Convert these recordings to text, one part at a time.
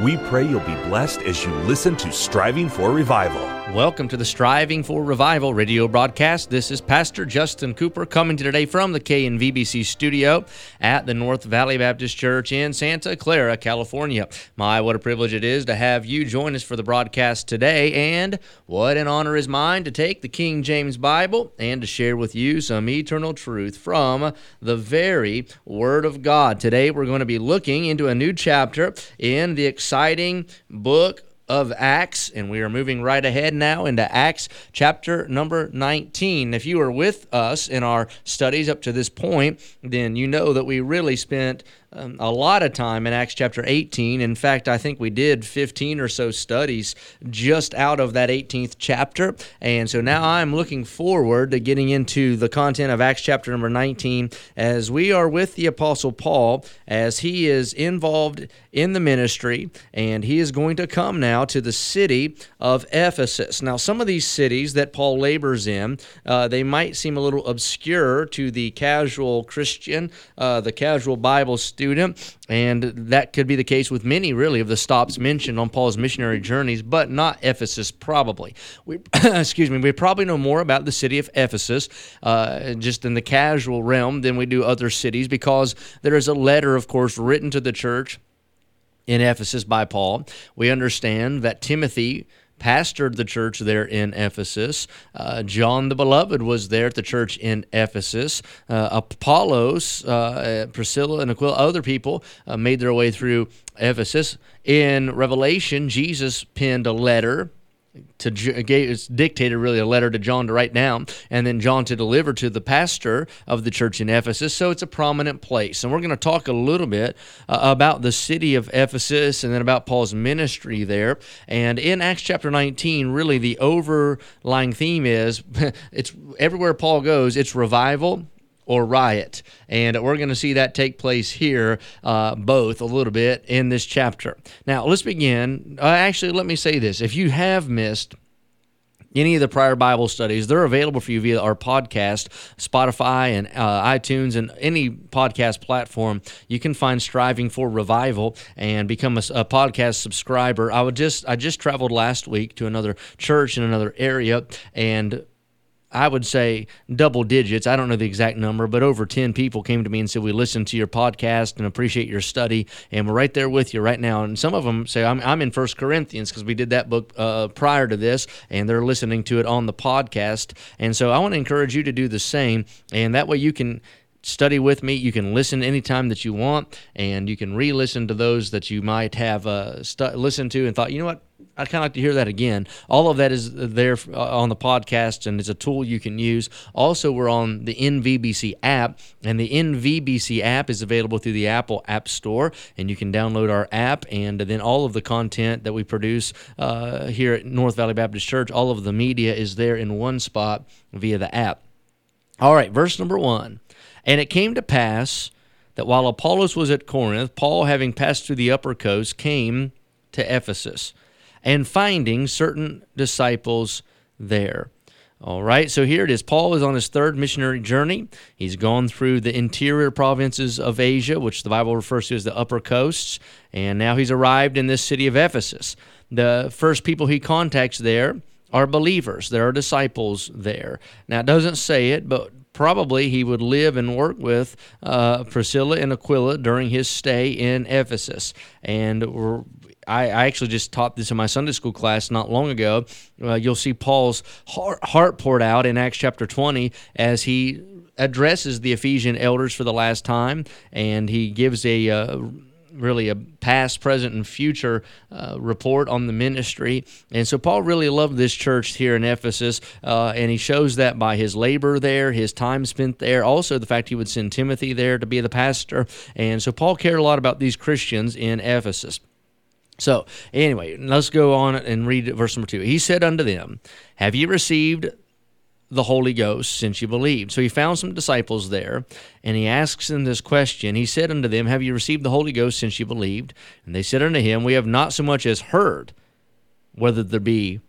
We pray you'll be blessed as you listen to Striving for Revival. Welcome to the Striving for Revival radio broadcast. This is Pastor Justin Cooper coming to today from the KNVBC studio at the North Valley Baptist Church in Santa Clara, California. My, what a privilege it is to have you join us for the broadcast today, and what an honor is mine to take the King James Bible and to share with you some eternal truth from the very Word of God. Today, we're going to be looking into a new chapter in the exciting book of Acts, and we are moving right ahead now into Acts chapter number 19. If you are with us in our studies up to this point, then you know that we really spent um, a lot of time in Acts chapter 18. In fact, I think we did 15 or so studies just out of that 18th chapter. And so now I'm looking forward to getting into the content of Acts chapter number 19 as we are with the Apostle Paul as he is involved in the ministry and he is going to come now to the city of Ephesus. Now, some of these cities that Paul labors in, uh, they might seem a little obscure to the casual Christian, uh, the casual Bible student student, and that could be the case with many, really, of the stops mentioned on Paul's missionary journeys, but not Ephesus, probably. We, excuse me, we probably know more about the city of Ephesus, uh, just in the casual realm, than we do other cities, because there is a letter, of course, written to the church in Ephesus by Paul. We understand that Timothy pastored the church there in Ephesus. Uh, John the Beloved was there at the church in Ephesus. Uh, Apollos, uh, Priscilla, and Aquila, other people uh, made their way through Ephesus. In Revelation, Jesus penned a letter to it's dictated really a letter to John to write down, and then John to deliver to the pastor of the church in Ephesus. So it's a prominent place, and we're going to talk a little bit uh, about the city of Ephesus and then about Paul's ministry there. And in Acts chapter 19, really the overlying theme is it's everywhere Paul goes, it's revival or riot. And we're going to see that take place here, uh, both a little bit in this chapter. Now, let's begin. Uh, actually, let me say this. If you have missed any of the prior Bible studies, they're available for you via our podcast, Spotify and uh, iTunes, and any podcast platform. You can find "Striving for Revival" and become a, a, podcast subscriber. I would just I just traveled last week to another church in another area, and I would say double digits. I don't know the exact number, but over 10 people came to me and said, We listened to your podcast and appreciate your study, and we're right there with you right now. And some of them say, I'm, I'm in First Corinthians because we did that book uh, prior to this, and they're listening to it on the podcast. And so I want to encourage you to do the same, and that way you can study with me. You can listen anytime that you want, and you can re listen to those that you might have uh, stu- listened to and thought, you know what, I'd kind of like to hear that again. All of that is there uh, on the podcast, and it's a tool you can use. Also, we're on the NVBC app, and the NVBC app is available through the Apple App Store, and you can download our app. And then all of the content that we produce uh, here at North Valley Baptist Church, all of the media is there in one spot via the app. All right, verse number one. And it came to pass that while Apollos was at Corinth, Paul, having passed through the upper coast, came to Ephesus and finding certain disciples there. All right, so here it is. Paul is on his third missionary journey. He's gone through the interior provinces of Asia, which the Bible refers to as the upper coasts, and now he's arrived in this city of Ephesus. The first people he contacts there are believers, there are disciples there. Now, it doesn't say it, but probably he would live and work with uh, Priscilla and Aquila during his stay in Ephesus. And I, I, actually just taught this in my Sunday school class not long ago. Uh, you'll see Paul's heart, heart poured out in Acts chapter 20 as he addresses the Ephesian elders for the last time, and he gives a uh, really a past, present, and future uh, report on the ministry. And so Paul really loved this church here in Ephesus, uh, and he shows that by his labor there, his time spent there, also the fact he would send Timothy there to be the pastor. And so Paul cared a lot about these Christians in Ephesus. So, anyway, let's go on and read verse number two. He said unto them, Have ye received the Holy Ghost since you believed. So he found some disciples there, and he asks them this question. He said unto them, Have you received the Holy Ghost since you believed? And they said unto him, We have not so much as heard whether there be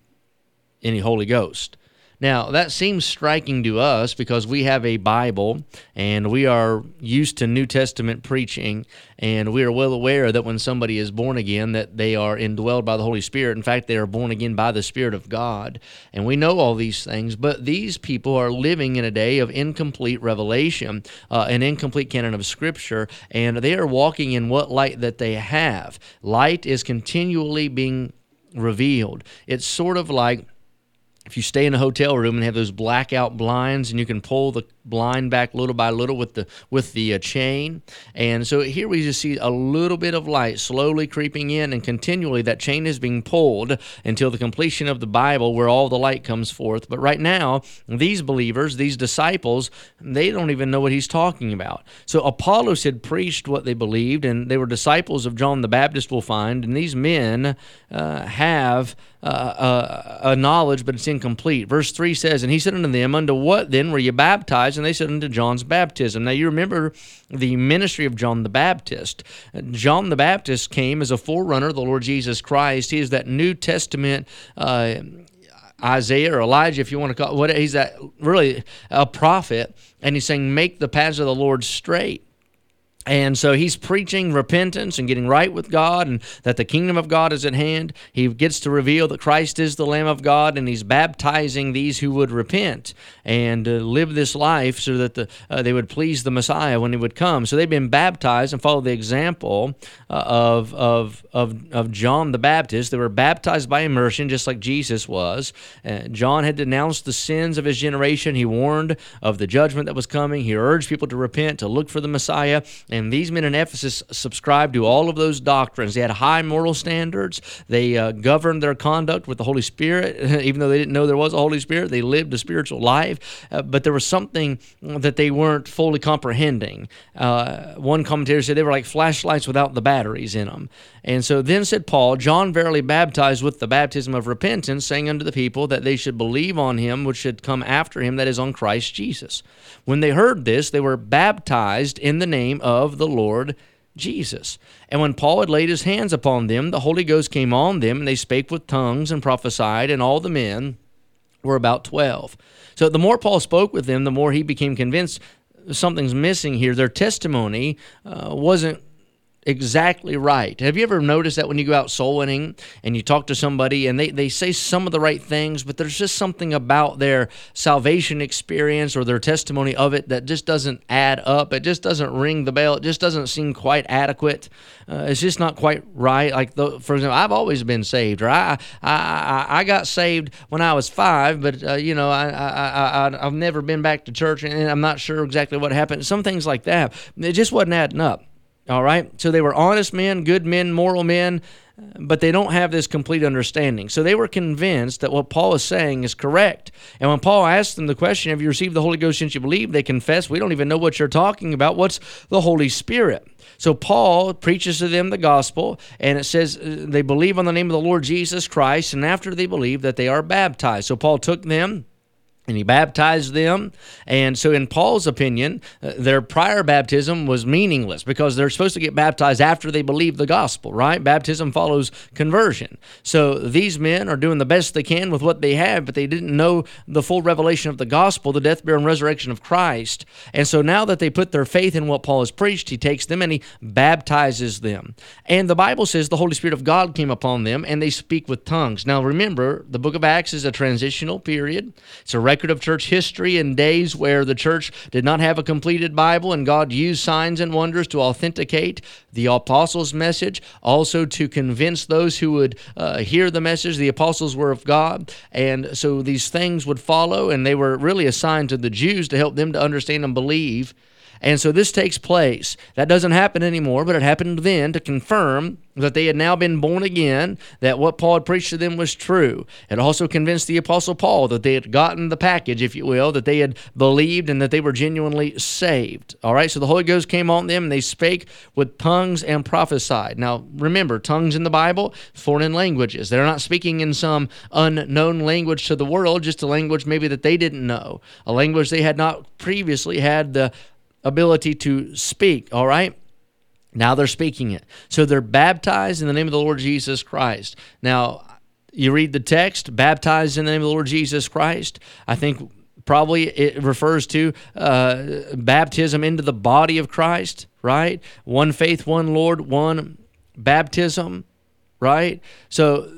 any Holy Ghost. Now, that seems striking to us because we have a Bible and we are used to New Testament preaching and we are well aware that when somebody is born again that they are indwelled by the Holy Spirit. In fact, they are born again by the Spirit of God. And we know all these things, but these people are living in a day of incomplete revelation, uh, an incomplete canon of Scripture, and they are walking in what light that they have. Light is continually being revealed. It's sort of like if you stay in a hotel room and have those blackout blinds and you can pull the blind back little by little with the with the uh, chain. And so here we just see a little bit of light slowly creeping in and continually that chain is being pulled until the completion of the bible where all the light comes forth. But right now these believers these disciples they don't even know what he's talking about. So apollos had preached what they believed and they were disciples of john the baptist we'll find. And these men uh, have uh, uh a knowledge but it's incomplete verse 3 says and he said unto them unto what then were you baptized and they said unto John's baptism. Now you remember the ministry of John the Baptist. John the Baptist came as a forerunner of the Lord Jesus Christ. He is that New Testament. Uh, Isaiah or Elijah, if you want to call it, what he's that really a prophet, and he's saying, "Make the paths of the Lord straight." And so he's preaching repentance and getting right with God and that the kingdom of God is at hand. He gets to reveal that Christ is the Lamb of God and he's baptizing these who would repent and uh, live this life so that the, uh, they would please the Messiah when he would come. So they've been baptized and follow the example uh, of, of, of, of John the Baptist. They were baptized by immersion just like Jesus was. Uh, John had denounced the sins of his generation. He warned of the judgment that was coming. He urged people to repent, to look for the Messiah and these men in Ephesus subscribed to all of those doctrines. They had high moral standards. They uh, governed their conduct with the Holy Spirit, even though they didn't know there was a Holy Spirit. They lived a spiritual life, uh, but there was something that they weren't fully comprehending. Uh, one commentator said they were like flashlights without the batteries in them. And so then said Paul, John verily baptized with the baptism of repentance, saying unto the people that they should believe on him which should come after him, that is on Christ Jesus. When they heard this, they were baptized in the name of of the Lord Jesus. And when Paul had laid his hands upon them, the Holy Ghost came on them, and they spake with tongues and prophesied, and all the men were about 12. So the more Paul spoke with them, the more he became convinced something's missing here. Their testimony uh, wasn't exactly right. Have you ever noticed that when you go out soul winning and you talk to somebody and they, they say some of the right things, but there's just something about their salvation experience or their testimony of it that just doesn't add up. It just doesn't ring the bell. It just doesn't seem quite adequate. Uh, it's just not quite right. Like, the, for example, I've always been saved, or I, I, I got saved when I was five, but, uh, you know, I, I, I, I've never been back to church and I'm not sure exactly what happened. Some things like that. It just wasn't adding up. All right. So they were honest men, good men, moral men, but they don't have this complete understanding. So they were convinced that what Paul is saying is correct. And when Paul asked them the question, Have you received the Holy Ghost since you believe? They confess, We don't even know what you're talking about. What's the Holy Spirit? So Paul preaches to them the gospel, and it says they believe on the name of the Lord Jesus Christ, and after they believe that they are baptized. So Paul took them and he baptized them. And so, in Paul's opinion, uh, their prior baptism was meaningless because they're supposed to get baptized after they believe the gospel, right? Baptism follows conversion. So, these men are doing the best they can with what they have, but they didn't know the full revelation of the gospel, the death, burial, and resurrection of Christ. And so, now that they put their faith in what Paul has preached, he takes them and he baptizes them. And the Bible says the Holy Spirit of God came upon them and they speak with tongues. Now, remember, the book of Acts is a transitional period, it's a record of church history in days where the church did not have a completed Bible and God used signs and wonders to authenticate the apostles' message, also to convince those who would uh, hear the message the apostles were of God. And so these things would follow, and they were really assigned to the Jews to help them to understand and believe and so this takes place. That doesn't happen anymore, but it happened then to confirm that they had now been born again, that what Paul had preached to them was true. It also convinced the Apostle Paul that they had gotten the package, if you will, that they had believed and that they were genuinely saved. All right, so the Holy Ghost came on them and they spake with tongues and prophesied. Now, remember, tongues in the Bible, foreign languages. They're not speaking in some unknown language to the world, just a language maybe that they didn't know, a language they had not previously had the ability to speak, all right? Now they're speaking it. So they're baptized in the name of the Lord Jesus Christ. Now, you read the text, baptized in the name of the Lord Jesus Christ. I think probably it refers to uh, baptism into the body of Christ, right? One faith, one Lord, one baptism, right? So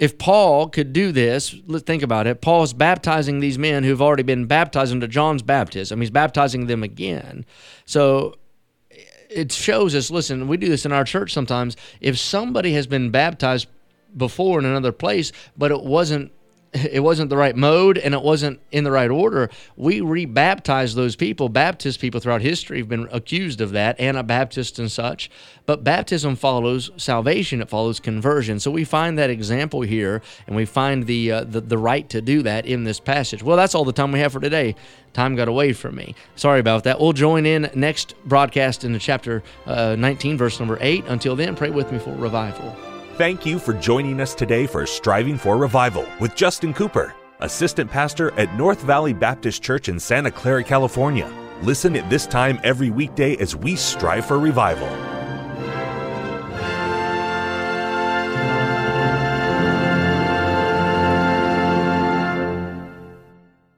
if Paul could do this, let's think about it. Paul is baptizing these men who've already been baptized into John's baptism. He's baptizing them again. So it shows us listen, we do this in our church sometimes. If somebody has been baptized before in another place, but it wasn't it wasn't the right mode and it wasn't in the right order. We rebaptize those people. Baptist people throughout history have been accused of that, Anabaptists and such. But baptism follows salvation; it follows conversion. So we find that example here, and we find the, uh, the the right to do that in this passage. Well, that's all the time we have for today. Time got away from me. Sorry about that. We'll join in next broadcast in the chapter uh, 19, verse number eight. Until then, pray with me for revival. Thank you for joining us today for Striving for Revival with Justin Cooper, Assistant Pastor at North Valley Baptist Church in Santa Clara, California. Listen at this time every weekday as we strive for revival.